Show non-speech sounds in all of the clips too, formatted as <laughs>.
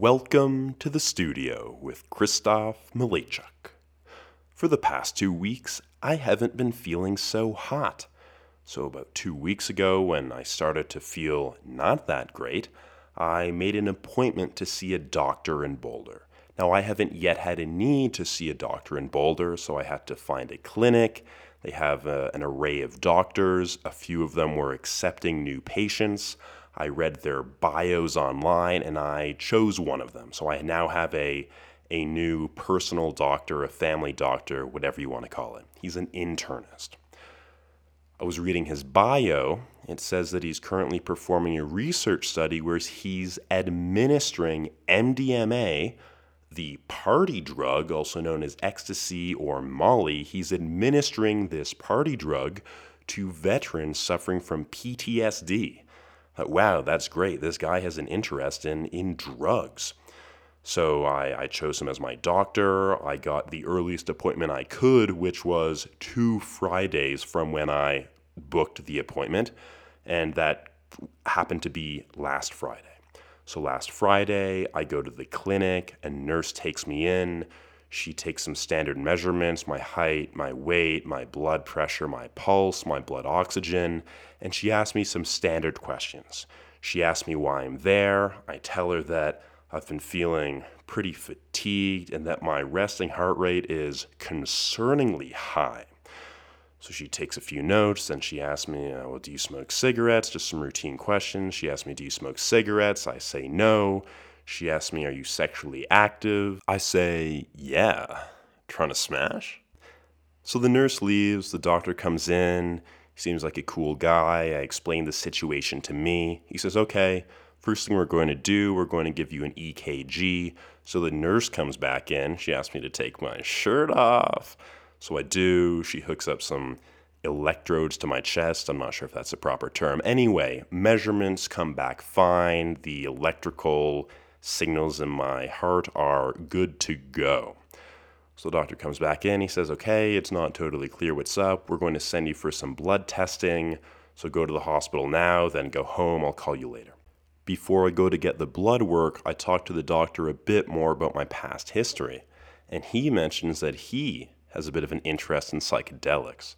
Welcome to the studio with Kristoff Malejczuk. For the past two weeks, I haven't been feeling so hot. So, about two weeks ago, when I started to feel not that great, I made an appointment to see a doctor in Boulder. Now, I haven't yet had a need to see a doctor in Boulder, so I had to find a clinic. They have a, an array of doctors. A few of them were accepting new patients. I read their bios online and I chose one of them. So I now have a a new personal doctor, a family doctor, whatever you want to call it. He's an internist. I was reading his bio. It says that he's currently performing a research study where he's administering MDMA, the party drug, also known as ecstasy or Molly. He's administering this party drug to veterans suffering from PTSD Uh, wow, that's great. This guy has an interest in, in drugs. So I, I, chose him as my doctor. I got the earliest appointment I could, which was two Fridays from when I booked the appointment. And that happened to be last Friday. So last Friday, I go to the clinic, a nurse takes me in. She takes some standard measurements my height, my weight, my blood pressure, my pulse, my blood oxygen, and she asks me some standard questions. She asks me why I'm there. I tell her that I've been feeling pretty fatigued and that my resting heart rate is concerningly high. So she takes a few notes and she asks me, uh, Well, do you smoke cigarettes? Just some routine questions. She asks me, Do you smoke cigarettes? I say no. She asks me, Are you sexually active? I say, Yeah. Trying to smash? So the nurse leaves, the doctor comes in. Seems like a cool guy. I explain the situation to me. He says, Okay, first thing we're going to do, we're going to give you an EKG. So the nurse comes back in. She asks me to take my shirt off. So I do. She hooks up some electrodes to my chest. I'm not sure if that's the proper term. Anyway, measurements come back fine. The electrical signals in my heart are good to go. So the doctor comes back in. He says, Okay, it's not totally clear what's up. We're going to send you for some blood testing. So go to the hospital now, then go home. I'll call you later. Before I go to get the blood work, I talk to the doctor a bit more about my past history. And he mentions that he has a bit of an interest in psychedelics.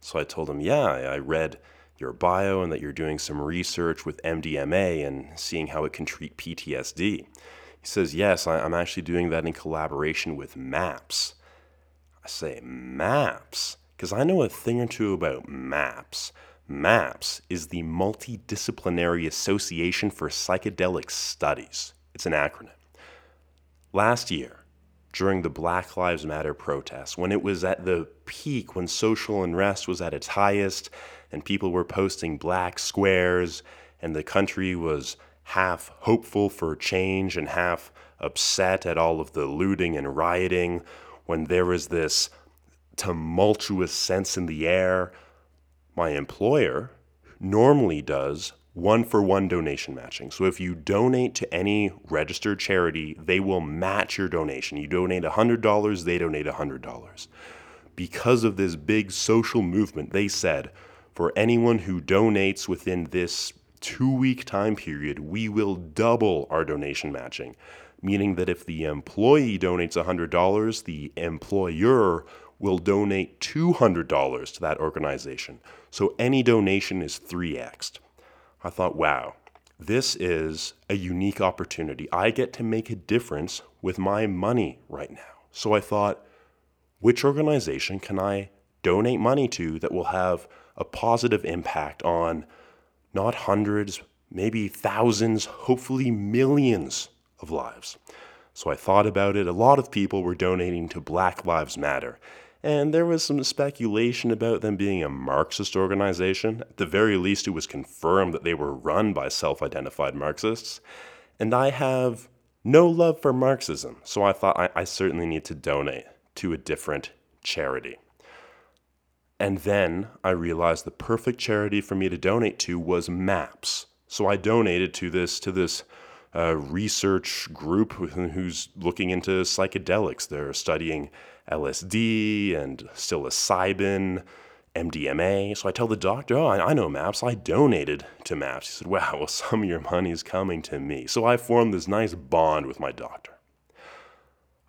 So I told him, Yeah, I read your bio and that you're doing some research with MDMA and seeing how it can treat PTSD. He says, Yes, I'm actually doing that in collaboration with MAPS. I say, MAPS? Because I know a thing or two about MAPS. MAPS is the Multidisciplinary Association for Psychedelic Studies. It's an acronym. Last year, during the Black Lives Matter protests, when it was at the peak, when social unrest was at its highest, and people were posting black squares, and the country was half hopeful for change and half upset at all of the looting and rioting, when there is this tumultuous sense in the air, my employer normally does one for one donation matching. So if you donate to any registered charity, they will match your donation. You donate $100, they donate $100. Because of this big social movement, they said, for anyone who donates within this two week time period, we will double our donation matching. Meaning that if the employee donates $100, the employer will donate $200 to that organization. So any donation is 3xed. I thought, wow, this is a unique opportunity. I get to make a difference with my money right now. So I thought, which organization can I donate money to that will have a positive impact on not hundreds, maybe thousands, hopefully millions of lives. So I thought about it. A lot of people were donating to Black Lives Matter. And there was some speculation about them being a Marxist organization. At the very least, it was confirmed that they were run by self identified Marxists. And I have no love for Marxism, so I thought I, I certainly need to donate to a different charity. And then I realized the perfect charity for me to donate to was MAPS. So I donated to this to this uh, research group who's looking into psychedelics. They're studying LSD and psilocybin MDMA. So I tell the doctor, oh, I, I know MAPS. I donated to MAPS. He said, wow, <laughs> well, some of your money is coming to me. So I formed this nice bond with my doctor.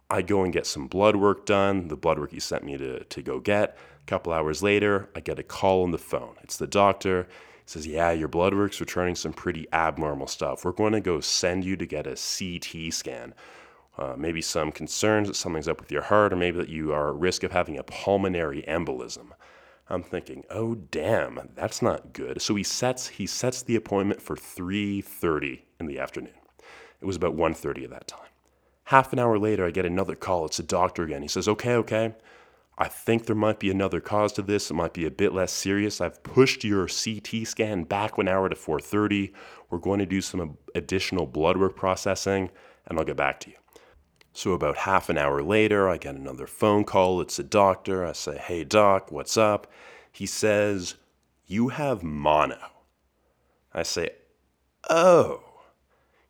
I go and get some blood work done, the blood work he sent me to, to go get. A couple hours later, I get a call on the phone. It's the doctor. He says, Yeah, your blood work's returning some pretty abnormal stuff. We're going to go send you to get a CT scan. Uh, maybe some concerns that something's up with your heart, or maybe that you are at risk of having a pulmonary embolism. I'm thinking, oh damn, that's not good. So he sets he sets the appointment for 3:30 in the afternoon. It was about 1:30 at that time. Half an hour later, I get another call. It's a doctor again. He says, okay, okay. I think there might be another cause to this. It might be a bit less serious. I've pushed your CT scan back one hour to 4:30. We're going to do some additional blood work processing, and I'll get back to you. So about half an hour later, I get another phone call. It's a doctor. I say, "Hey doc, what's up?" He says, "You have mono." I say, "Oh."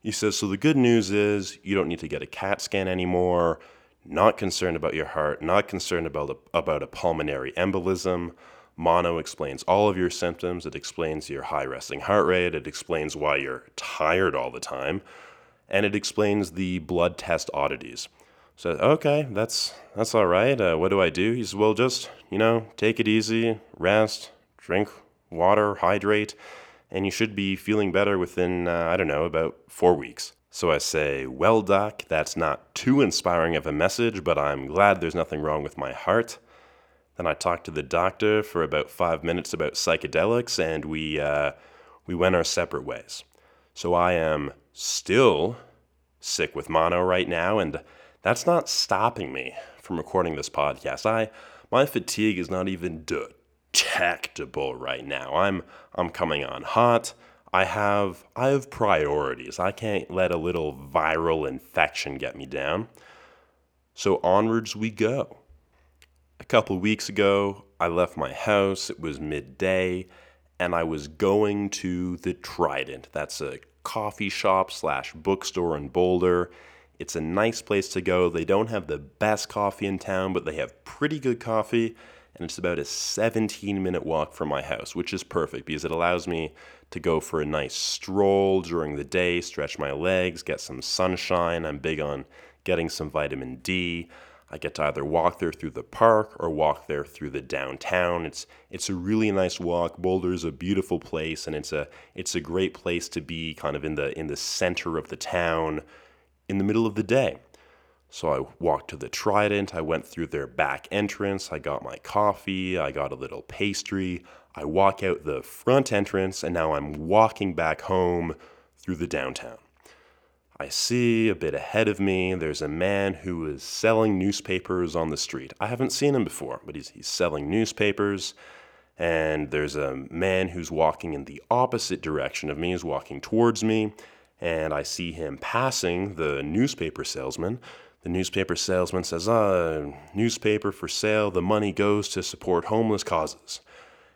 He says, So the good news is you don't need to get a CAT scan anymore not concerned about your heart, not concerned about a, about a pulmonary embolism. Mono explains all of your symptoms. It explains your high resting heart rate. It explains why you're tired all the time. And it explains the blood test oddities. So, okay, that's, that's all right. Uh, what do I do? He says, well, just, you know, take it easy, rest, drink water, hydrate, and you should be feeling better within, uh, I don't know, about four weeks. So I say, Well, Doc, that's not too inspiring of a message, but I'm glad there's nothing wrong with my heart. Then I talked to the doctor for about five minutes about psychedelics, and we, uh, we went our separate ways. So I am still sick with mono right now, and that's not stopping me from recording this podcast. I, my fatigue is not even detectable right now. I'm, I'm coming on hot. I have I have priorities. I can't let a little viral infection get me down. So onwards we go. A couple weeks ago, I left my house. It was midday, and I was going to the Trident. That's a coffee shop slash bookstore in Boulder. It's a nice place to go. They don't have the best coffee in town, but they have pretty good coffee and it's about a 17 minute walk from my house, which is perfect because it allows me to go for a nice stroll during the day, stretch my legs, get some sunshine. I'm big on getting some vitamin D. I get to either walk there through the park or walk there through the downtown. It's it's a really nice walk. Boulder is a beautiful place and it's a it's a great place to be kind of in the in the center of the town in the middle of the day. So I walked to the Trident, I went through their back entrance, I got my coffee, I got a little pastry. I walk out the front entrance, and now I'm walking back home through the downtown. I see a bit ahead of me, there's a man who is selling newspapers on the street. I haven't seen him before, but he's, he's selling newspapers. And there's a man who's walking in the opposite direction of me, is walking towards me. And I see him passing the newspaper salesman the newspaper salesman says, uh, newspaper for sale, the money goes to support homeless causes.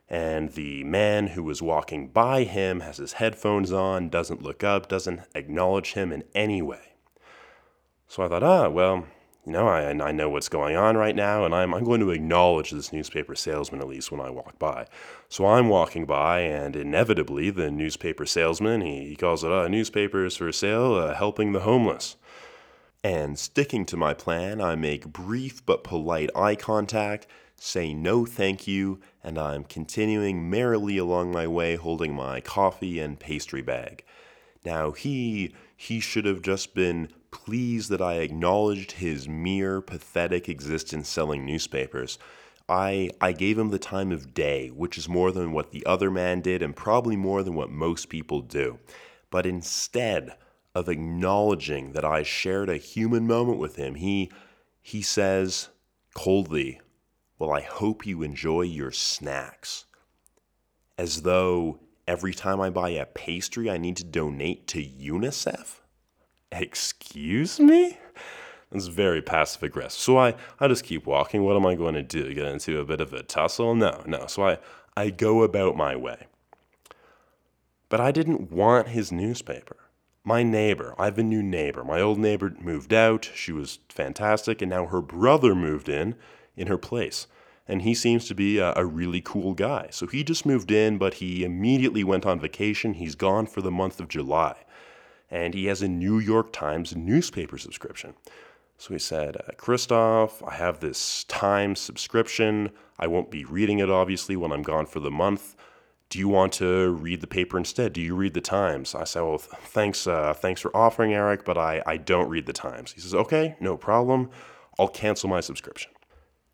And the man who was walking by him has his headphones on, doesn't look up, doesn't acknowledge him in any way. So I thought, ah, well, you know, I, I know what's going on right now, and I'm, I'm going to acknowledge this newspaper salesman at least when I walk by. So I'm walking by, and inevitably, the newspaper salesman, he, he calls it, uh, newspapers for sale, uh, helping the homeless. And sticking to my plan, I make brief but polite eye contact, say no thank you, and I'm continuing merrily along my way holding my coffee and pastry bag. Now he he should have just been pleased that I acknowledged his mere pathetic existence selling newspapers. I I gave him the time of day, which is more than what the other man did and probably more than what most people do. But instead, of acknowledging that I shared a human moment with him, he he says coldly, "Well, I hope you enjoy your snacks." As though every time I buy a pastry, I need to donate to UNICEF? Excuse me? It's very passive aggressive. So I, I just keep walking. What am I going to do? Get into a bit of a tussle? No, no. So I, I go about my way. But I didn't want his newspaper my neighbor, I have a new neighbor. My old neighbor moved out. She was fantastic. And now her brother moved in in her place. and he seems to be a, a, really cool guy. So he just moved in, but he immediately went on vacation. He's gone for the month of July, and he has a New York Times newspaper subscription. So he said, uh, Kristoff, I have this Times subscription. I won't be reading it, obviously, when I'm gone for the month. Do you want to read the paper instead? Do you read the Times? I said, Well, thanks, uh, thanks for offering, Eric, but I, I don't read the Times. He says, Okay, no problem. I'll cancel my subscription.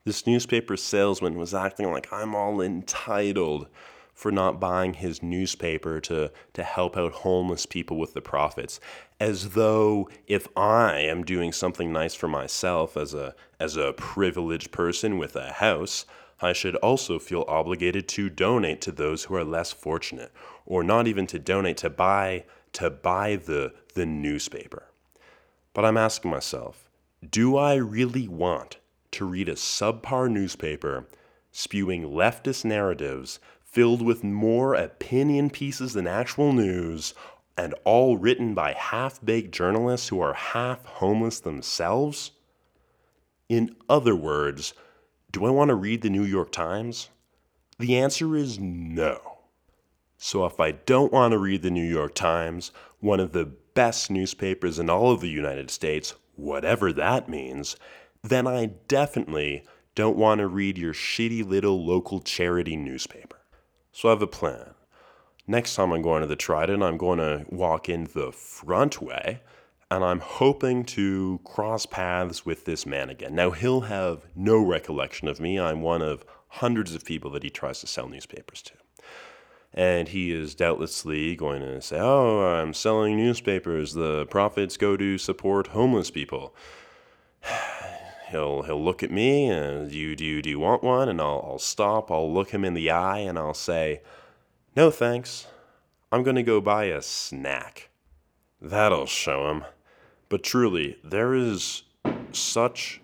This newspaper salesman was acting like I'm all entitled for not buying his newspaper to, to help out homeless people with the profits, as though if I am doing something nice for myself as a, as a privileged person with a house, I should also feel obligated to donate to those who are less fortunate, or not even to donate to buy to buy the, the newspaper. But I'm asking myself, do I really want to read a subpar newspaper spewing leftist narratives filled with more opinion pieces than actual news, and all written by half baked journalists who are half homeless themselves? In other words, do I want to read the New York Times? The answer is no. So if I don't want to read the New York Times, one of the best newspapers in all of the United States, whatever that means, then I definitely don't want to read your shitty little local charity newspaper. So I have a plan. Next time I'm going to the Trident, I'm going to walk in the front way, and I'm hoping to cross paths with this man again. Now, he'll have no recollection of me. I'm one of hundreds of people that he tries to sell newspapers to. And he is doubtlessly going to say, Oh, I'm selling newspapers. The profits go to support homeless people he'll he'll look at me and you do you, do you want one? And I'll I'll stop. I'll look him in the eye and I'll say, "No, thanks. I'm going to go buy a snack." That'll show him. But truly, there is such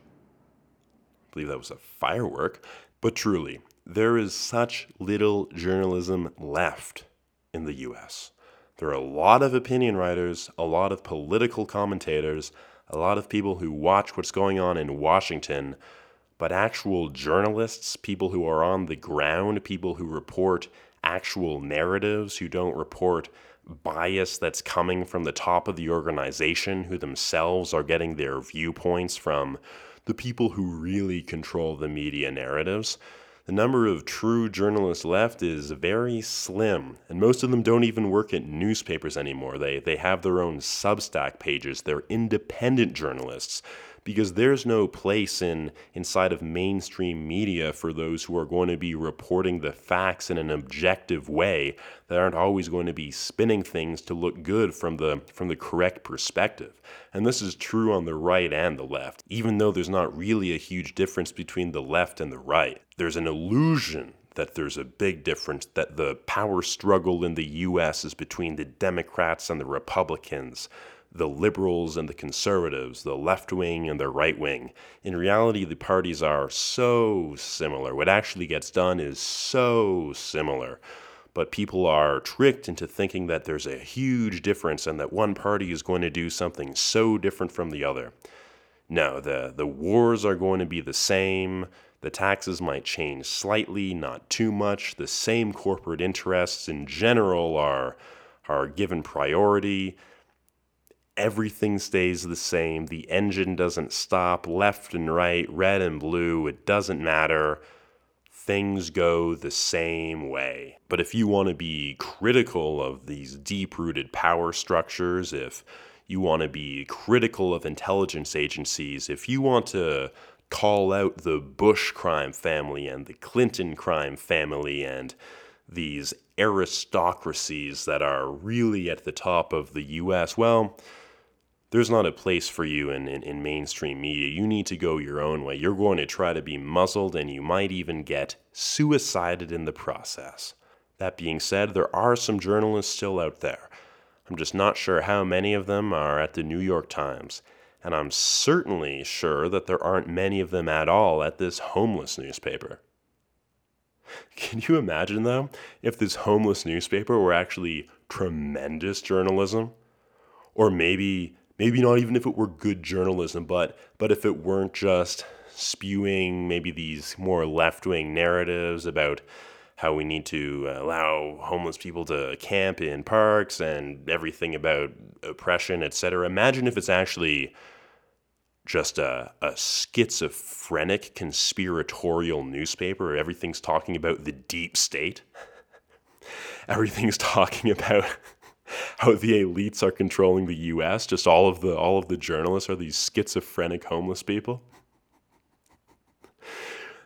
I believe that was a firework, but truly, there is such little journalism left in the US. There are a lot of opinion writers, a lot of political commentators, a lot of people who watch what's going on in Washington, but actual journalists, people who are on the ground, people who report actual narratives, who don't report bias that's coming from the top of the organization, who themselves are getting their viewpoints from the people who really control the media narratives the number of true journalists left is very slim, and most of them don't even work at newspapers anymore. They, they have their own Substack pages, they're independent journalists because there's no place in inside of mainstream media for those who are going to be reporting the facts in an objective way that aren't always going to be spinning things to look good from the from the correct perspective. And this is true on the right and the left. Even though there's not really a huge difference between the left and the right. There's an illusion that there's a big difference, that the power struggle in the US is between the Democrats and the Republicans, the liberals and the conservatives, the left wing and the right wing. In reality, the parties are so similar. What actually gets done is so similar. But people are tricked into thinking that there's a huge difference and that one party is going to do something so different from the other. No, the, the wars are going to be the same. The taxes might change slightly, not too much. The same corporate interests in general are, are given priority everything stays the same. The engine doesn't stop left and right, red and blue. It doesn't matter. Things go the same way. But if you want to be critical of these deep rooted power structures, if you want to be critical of intelligence agencies, if you want to call out the Bush crime family and the Clinton crime family and these aristocracies that are really at the top of the US, well, there's not a place for you in, in, in, mainstream media. You need to go your own way. You're going to try to be muzzled, and you might even get suicided in the process. That being said, there are some journalists still out there. I'm just not sure how many of them are at the New York Times, and I'm certainly sure that there aren't many of them at all at this homeless newspaper. Can you imagine, though, if this homeless newspaper were actually tremendous journalism? Or maybe maybe not even if it were good journalism, but but if it weren't just spewing maybe these more left-wing narratives about how we need to allow homeless people to camp in parks and everything about oppression, etc. Imagine if it's actually just a, a schizophrenic conspiratorial newspaper. Everything's talking about the deep state. <laughs> Everything's talking about <laughs> how the elites are controlling the US. Just all of the all of the journalists are these schizophrenic homeless people.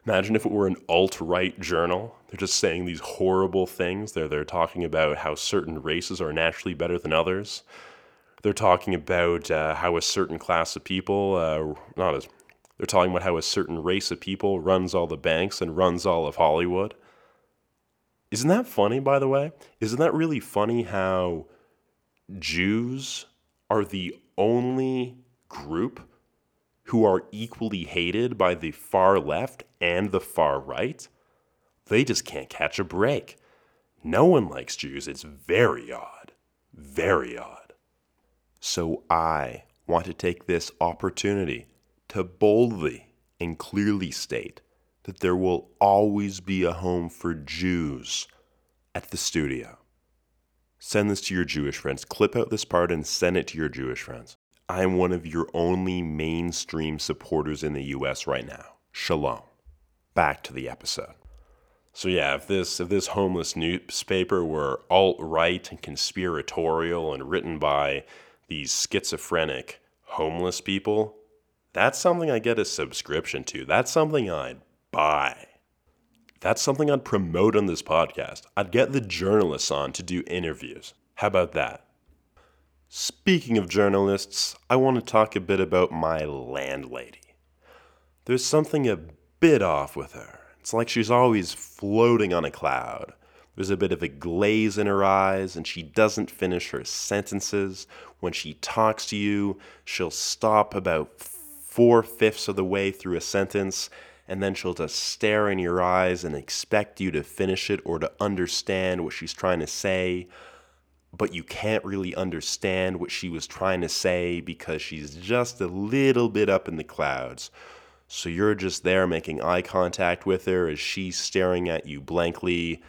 Imagine if it were an alt-right journal. They're just saying these horrible things. They're they're talking about how certain races are naturally better than others they're talking about uh, how a certain class of people, uh, not as, they're talking about how a certain race of people runs all the banks and runs all of Hollywood. Isn't that funny, by the way? Isn't that really funny how Jews are the only group who are equally hated by the far left and the far right? They just can't catch a break. No one likes Jews. It's very odd. Very odd. So I want to take this opportunity to boldly and clearly state that there will always be a home for Jews at the studio. Send this to your Jewish friends. Clip out this part and send it to your Jewish friends. I am one of your only mainstream supporters in the US right now. Shalom. Back to the episode. So yeah, if this if this homeless newspaper were alt-right and conspiratorial and written by these schizophrenic homeless people, that's something I get a subscription to. That's something I'd buy. That's something I'd promote on this podcast. I'd get the journalists on to do interviews. How about that? Speaking of journalists, I want to talk a bit about my landlady. There's something a bit off with her. It's like she's always floating on a cloud. There's a bit of a glaze in her eyes, and she doesn't finish her sentences. When she talks to you, she'll stop about four fifths of the way through a sentence, and then she'll just stare in your eyes and expect you to finish it or to understand what she's trying to say. But you can't really understand what she was trying to say because she's just a little bit up in the clouds. So you're just there making eye contact with her as she's staring at you blankly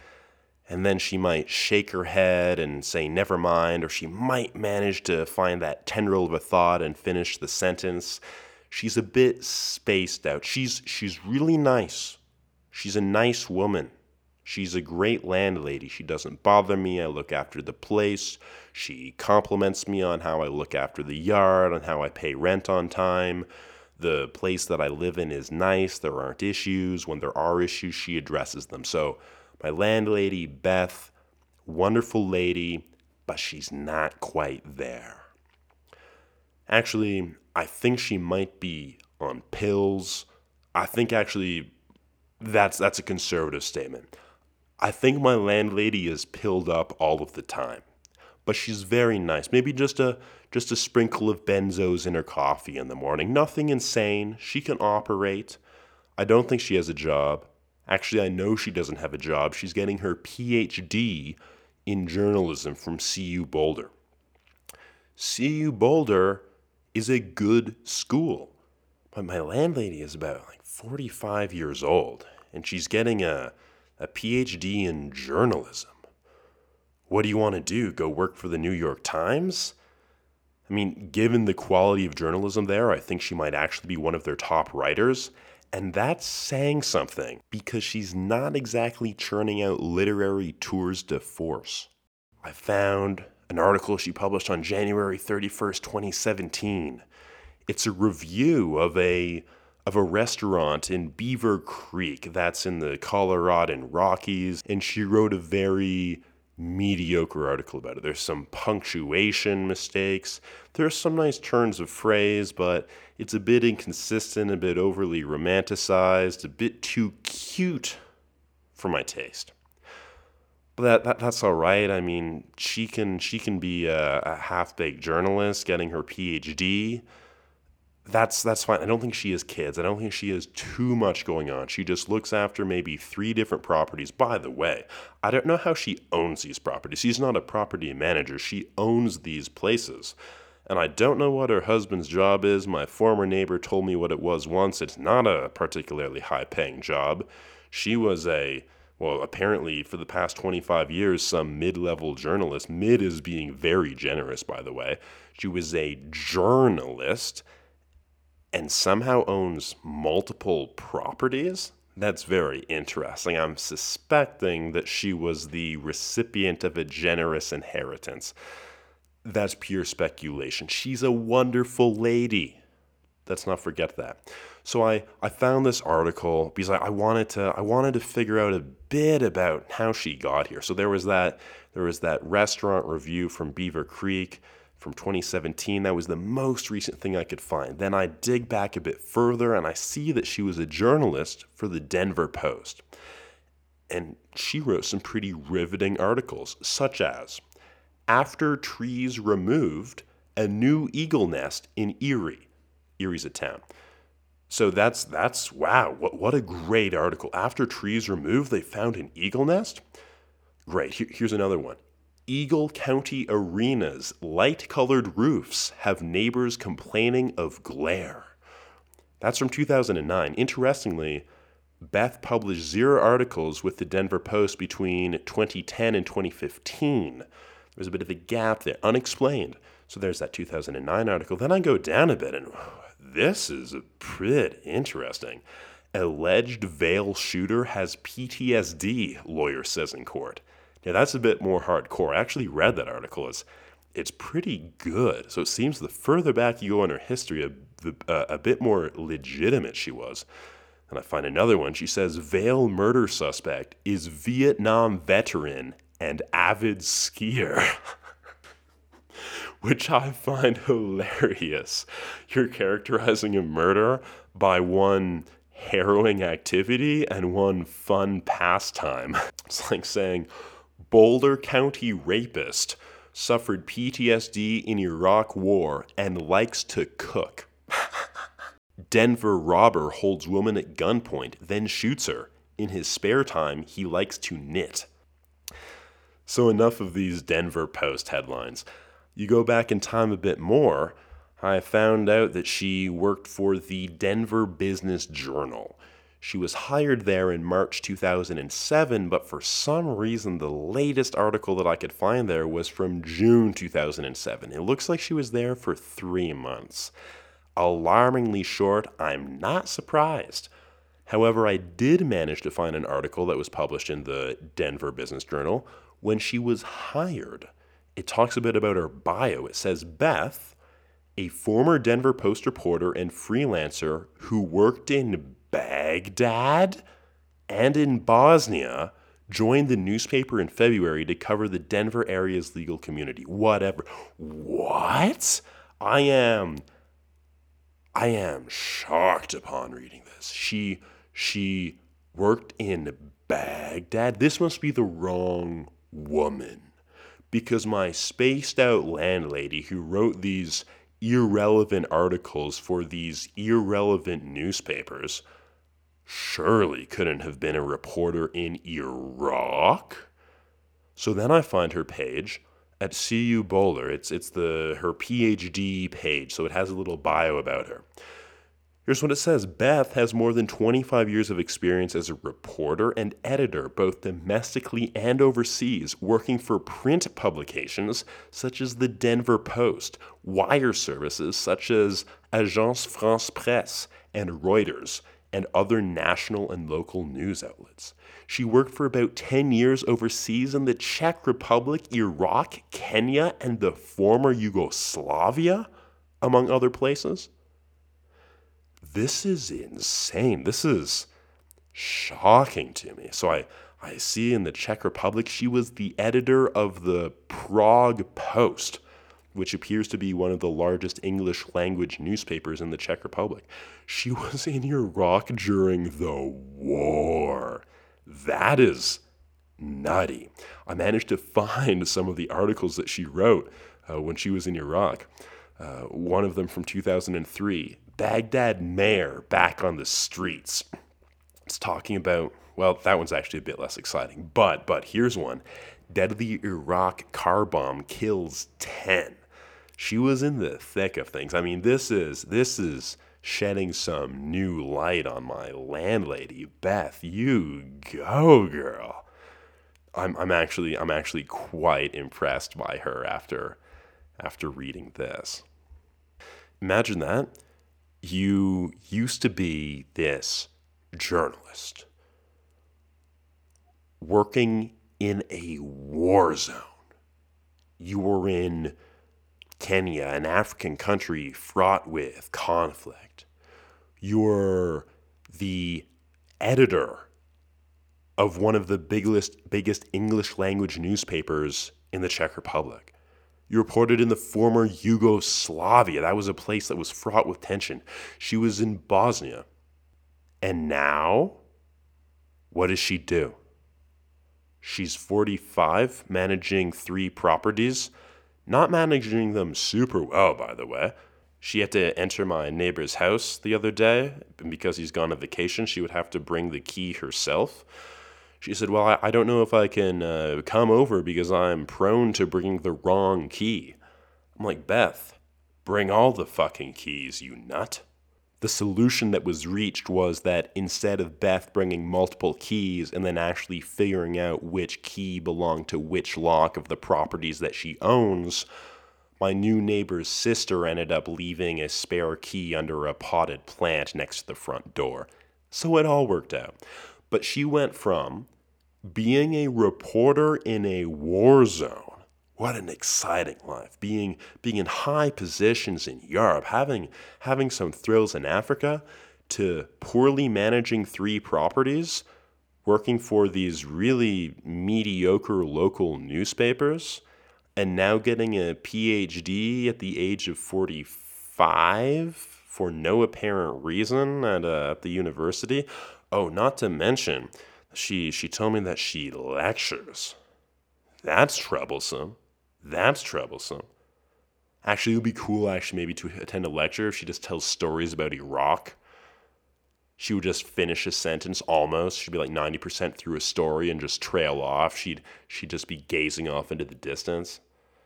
and then she might shake her head and say never mind or she might manage to find that tendril of a thought and finish the sentence she's a bit spaced out. She's she's really nice. She's a nice woman. She's a great landlady. She doesn't bother me. I look after the place. She compliments me on how i look after the yard on how i pay rent on time. The place that i live in is nice. There aren't issues. When there are issues she addresses them. So my landlady, Beth, wonderful lady, but she's not quite there. Actually, I think she might be on pills. I think actually that's that's a conservative statement. I think my landlady is pilled up all of the time. But she's very nice. Maybe just a just a sprinkle of benzos in her coffee in the morning. Nothing insane. She can operate. I don't think she has a job. Actually, I know she doesn't have a job. She's getting her PhD in journalism from CU Boulder. CU Boulder is a good school. But my landlady is about like 45 years old, and she's getting a, a PhD in journalism. What do you want to do? Go work for the New York Times? I mean, given the quality of journalism there, I think she might actually be one of their top writers. And that's saying something because she's not exactly churning out literary tours de force. I found an article she published on January 31st, 2017. It's a review of a of a restaurant in Beaver Creek that's in the Colorado Rockies and she wrote a very mediocre article about it. There's some punctuation mistakes. There's some nice turns of phrase, but it's a bit inconsistent, a bit overly romanticized, a bit too cute for my taste. But that, that that's all right. I mean, she can she can be a, a half-baked journalist getting her PhD that's that's fine. I don't think she has kids. I don't think she has too much going on. She just looks after maybe three different properties. By the way, I don't know how she owns these properties. She's not a property manager. She owns these places. and I don't know what her husband's job is. My former neighbor told me what it was once. It's not a particularly high paying job. She was a, well, apparently for the past 25 years, some mid level journalist. Mid is being very generous, by the way. She was a journalist and somehow owns multiple properties. That's very interesting. I'm suspecting that she was the recipient of a generous inheritance that's pure speculation. She's a wonderful lady. Let's not forget that. So I, I found this article because I, I wanted to I wanted to figure out a bit about how she got here. So there was that there was that restaurant review from Beaver Creek from 2017. That was the most recent thing I could find. Then I dig back a bit further and I see that she was a journalist for the Denver Post. And she wrote some pretty riveting articles, such as after trees removed, a new eagle nest in Erie. Erie's a town. So that's that's wow, what what a great article. After trees removed, they found an eagle nest. Great. Here, here's another one. Eagle County Arena's light colored roofs have neighbors complaining of glare. That's from 2009. Interestingly, Beth published zero articles with the Denver Post between 2010 and 2015. There's a bit of a gap there, unexplained. So there's that 2009 article. Then I go down a bit, and this is pretty interesting. Alleged Vail shooter has PTSD, lawyer says in court. Now that's a bit more hardcore. I actually read that article. It's, it's pretty good. So it seems the further back you go in her history, a, uh, a bit more legitimate she was. And I find another one. She says Vail murder suspect is Vietnam veteran and avid skier. <laughs> Which I find <laughs> hilarious. You're characterizing a murder by one harrowing activity and one fun pastime. <laughs> It's like saying Boulder County rapist suffered PTSD in Iraq War and likes to cook. <laughs> Denver robber holds woman at gunpoint, then shoots her. In his spare time, he likes to knit. So, enough of these Denver Post headlines. You go back in time a bit more, I found out that she worked for the Denver Business Journal. She was hired there in March 2007, but for some reason, the latest article that I could find there was from June 2007. It looks like she was there for three months. Alarmingly short, I'm not surprised. However, I did manage to find an article that was published in the Denver Business Journal when she was hired. It talks a bit about her bio. It says Beth, a former Denver Post reporter and freelancer who worked in Baghdad and in Bosnia, joined the newspaper in February to cover the Denver area's legal community. Whatever. What? I am I am shocked upon reading this. She she worked in Baghdad. This must be the wrong woman because my spaced out landlady who wrote these irrelevant articles for these irrelevant newspapers surely couldn't have been a reporter in Iraq. So then I find her page at CU Boulder. It's it's the her PhD page, so it has a little bio about her. Here's what it says Beth has more than 25 years of experience as a reporter and editor, both domestically and overseas, working for print publications such as the Denver Post, wire services such as Agence France Presse and Reuters, and other national and local news outlets. She worked for about 10 years overseas in the Czech Republic, Iraq, Kenya, and the former Yugoslavia, among other places this is insane. This is shocking to me. So I, I see in the Czech Republic, she was the editor of the Prague Post, which appears to be one of the largest English language newspapers in the Czech Republic. She <laughs> was in Iraq during the war. That is nutty. I managed to find some of the articles that she wrote uh, when she was in Iraq. Uh, one of them from 2003 Baghdad mayor back on the streets. It's talking about, well, that one's actually a bit less exciting, but but here's one. Deadly Iraq car bomb kills 10. she was in the thick of things. I mean, this is this is shedding some new light on my landlady, Beth. You go, girl. I'm I'm actually I'm actually quite impressed by her after after reading this. Imagine that. You used to be this journalist working in a war zone. You were in Kenya, an African country fraught with conflict. You're the editor of one of the biggest, biggest English language newspapers in the Czech Republic. You reported in the former Yugoslavia. That was a place that was fraught with tension. She was in Bosnia. And now, what does she do? She's 45, managing three properties, not managing them super well, by the way. She had to enter my neighbor's house the other day, and because he's gone on vacation, she would have to bring the key herself. She said, Well, I, I don't know if I can uh, come over because I'm prone to bringing the wrong key. I'm like, Beth, bring all the fucking keys, you nut the solution that was reached was that instead of Beth bringing multiple keys and then actually figuring out which key belonged to which lock of the properties that she owns, my new neighbor's sister ended up leaving a spare key under a potted plant next to the front door. So it all worked out. But she went from being a reporter in a war zone what an exciting life. Being being in high positions in Europe having having some thrills in Africa to poorly managing three properties working for these really mediocre local newspapers and now getting a PhD at the age of 45 for no apparent reason at, uh, at the university. Oh not to mention she she told me that she lectures that's troublesome that's troublesome. Actually, it would be cool, actually, maybe to attend a lecture if she just tells stories about Iraq. She would just finish a sentence almost. She'd be like 90% through a story and just trail off. She'd, she'd just be gazing off into the distance.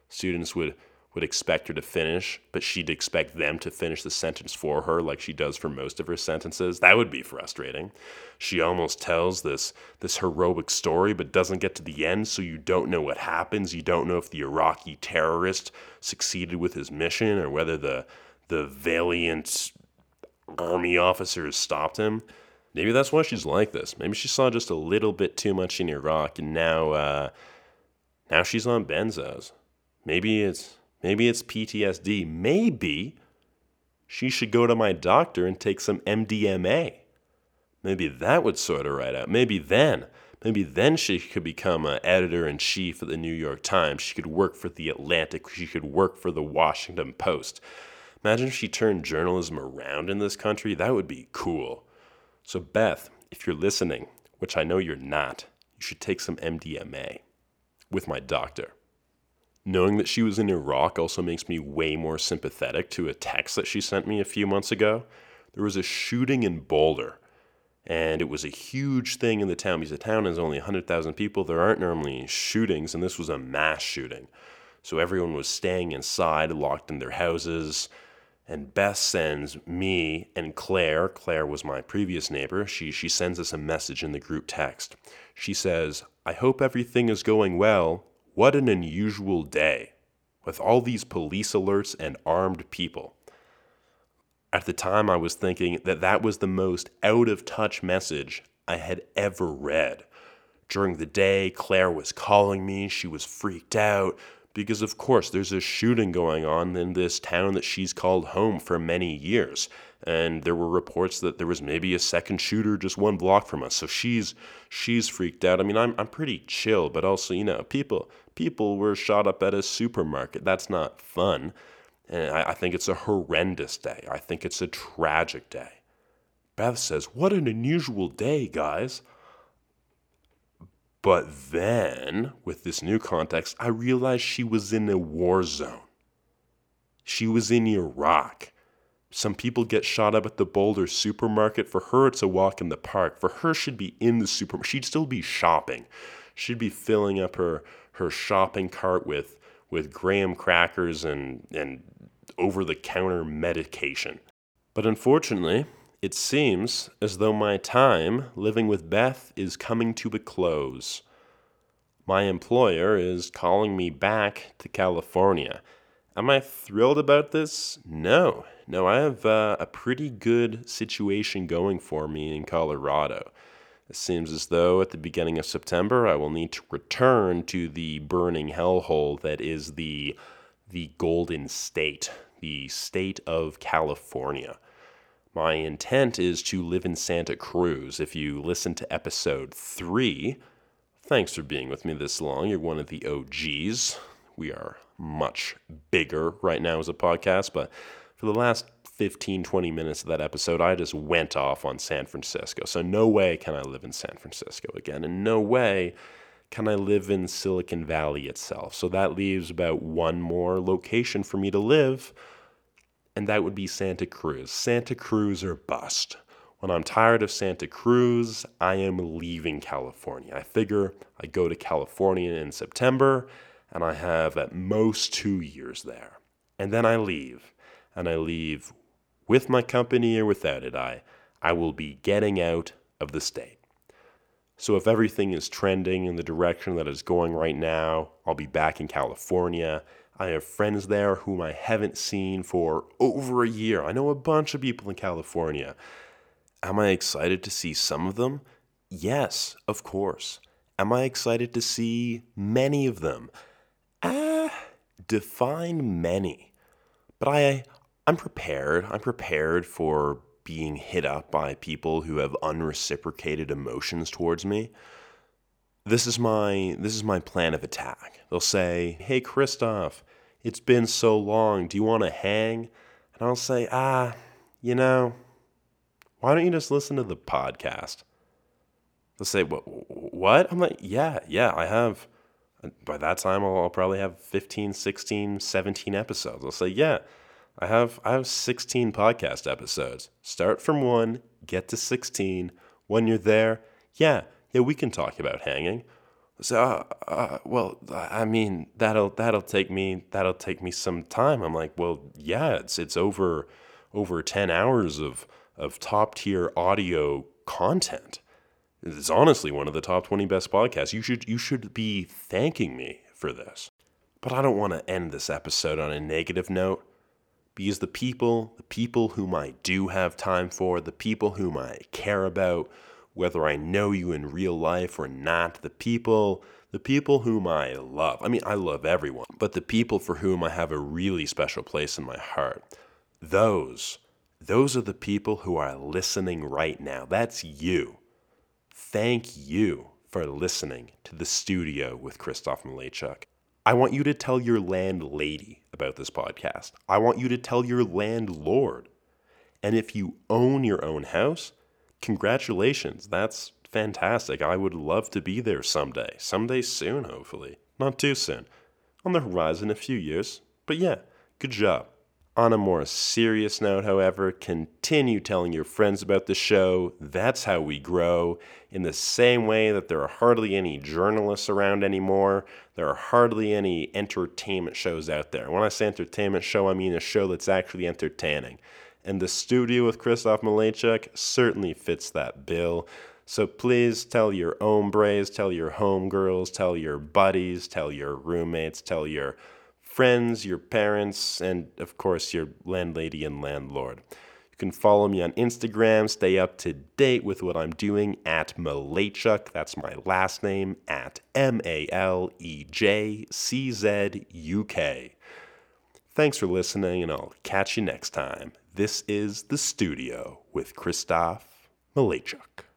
Students would would expect her to finish, but she'd expect them to finish the sentence for her like she does for most of her sentences. That would be frustrating. She almost tells this this heroic story but doesn't get to the end, so you don't know what happens. You don't know if the Iraqi terrorist succeeded with his mission or whether the the valiant army officers stopped him. Maybe that's why she's like this. Maybe she saw just a little bit too much in Iraq and now uh, now she's on benzos. Maybe it's Maybe it's PTSD. Maybe she should go to my doctor and take some MDMA. Maybe that would sort her right out. Maybe then, maybe then she could become an editor in chief of the New York Times. She could work for the Atlantic. She could work for the Washington Post. Imagine if she turned journalism around in this country. That would be cool. So, Beth, if you're listening, which I know you're not, you should take some MDMA with my doctor. Knowing that she was in Iraq also makes me way more sympathetic to a text that she sent me a few months ago. There was a shooting in Boulder, and it was a huge thing in the town because the town has only 100,000 people. There aren't normally shootings, and this was a mass shooting. So everyone was staying inside, locked in their houses. And Beth sends me and Claire, Claire was my previous neighbor, she, she sends us a message in the group text. She says, I hope everything is going well what an unusual day, with all these police alerts and armed people. At the time, I was thinking that that was the most out of touch message I had ever read. During the day, Claire was calling me. She was freaked out because, of course, there's a shooting going on in this town that she's called home for many years and there were reports that there was maybe a second shooter just one block from us. So she's she's freaked out. I mean, I'm I'm pretty chill, but also you know people people were shot up at a supermarket. That's not fun, and I, I think it's a horrendous day. I think it's a tragic day. Beth says, "What an unusual day, guys." But then, with this new context, I realized she was in a war zone. She was in Iraq. Some people get shot up at the Boulder supermarket. For her, it's a walk in the park. For her, she'd be in the supermarket. She'd still be shopping. She'd be filling up her, her shopping cart with, with graham crackers and, and over the counter medication. But unfortunately, it seems as though my time living with Beth is coming to a close. My employer is calling me back to California. Am I thrilled about this? No. No, I have uh, a pretty good situation going for me in Colorado. It seems as though at the beginning of September I will need to return to the burning hellhole that is the the Golden State, the state of California. My intent is to live in Santa Cruz. If you listen to episode 3, thanks for being with me this long. You're one of the OGs. We are much bigger right now as a podcast, but for the last 15, 20 minutes of that episode, I just went off on San Francisco. So, no way can I live in San Francisco again. And no way can I live in Silicon Valley itself. So, that leaves about one more location for me to live, and that would be Santa Cruz. Santa Cruz or bust. When I'm tired of Santa Cruz, I am leaving California. I figure I go to California in September, and I have at most two years there. And then I leave and I leave with my company or without it, I, I will be getting out of the state. So if everything is trending in the direction that it's going right now, I'll be back in California. I have friends there whom I haven't seen for over a year. I know a bunch of people in California. Am I excited to see some of them? Yes, of course. Am I excited to see many of them? Ah, define many. But I I'm prepared. I'm prepared for being hit up by people who have unreciprocated emotions towards me. This is my this is my plan of attack. They'll say, "Hey Kristoff, it's been so long. Do you want to hang?" And I'll say, "Ah, you know, why don't you just listen to the podcast?" They'll say, "What? What?" I'm like, "Yeah, yeah, I have." By that time, I'll, I'll probably have 15, 16, 17 episodes. I'll say, "Yeah." I have I have 16 podcast episodes. Start from 1, get to 16. When you're there, yeah, yeah, we can talk about hanging. So, uh, uh, well, I mean, that'll that'll take me that'll take me some time. I'm like, well, yeah, it's it's over over 10 hours of of top tier audio content. It's honestly one of the top 20 best podcasts. You should you should be thanking me for this. But I don't want to end this episode on a negative note because the people, the people whom I do have time for, the people whom I care about, whether I know you in real life or not, the people, the people whom I love. I mean, I love everyone, but the people for whom I have a really special place in my heart, those, those are the people who are listening right now. That's you. Thank you for listening to the studio with Kristoff Malejczuk. I want you to tell your landlady about this podcast. I want you to tell your landlord. And if you own your own house, congratulations. That's fantastic. I would love to be there someday. Someday soon, hopefully. Not too soon. On the horizon, a few years. But yeah, good job. On a more serious note, however, continue telling your friends about the show. That's how we grow. In the same way that there are hardly any journalists around anymore, there are hardly any entertainment shows out there. When I say entertainment show, I mean a show that's actually entertaining. And the studio with Kristoff Malejczuk certainly fits that bill. So please tell your hombres, tell your homegirls, tell your buddies, tell your roommates, tell your friends, your parents, and of course your landlady and landlord. You can follow me on Instagram, stay up to date with what I'm doing at Malejczuk. That's my last name at M A L E J C Z U K. Thanks for listening, and I'll catch you next time. This is The Studio with Kristoff Malejczuk.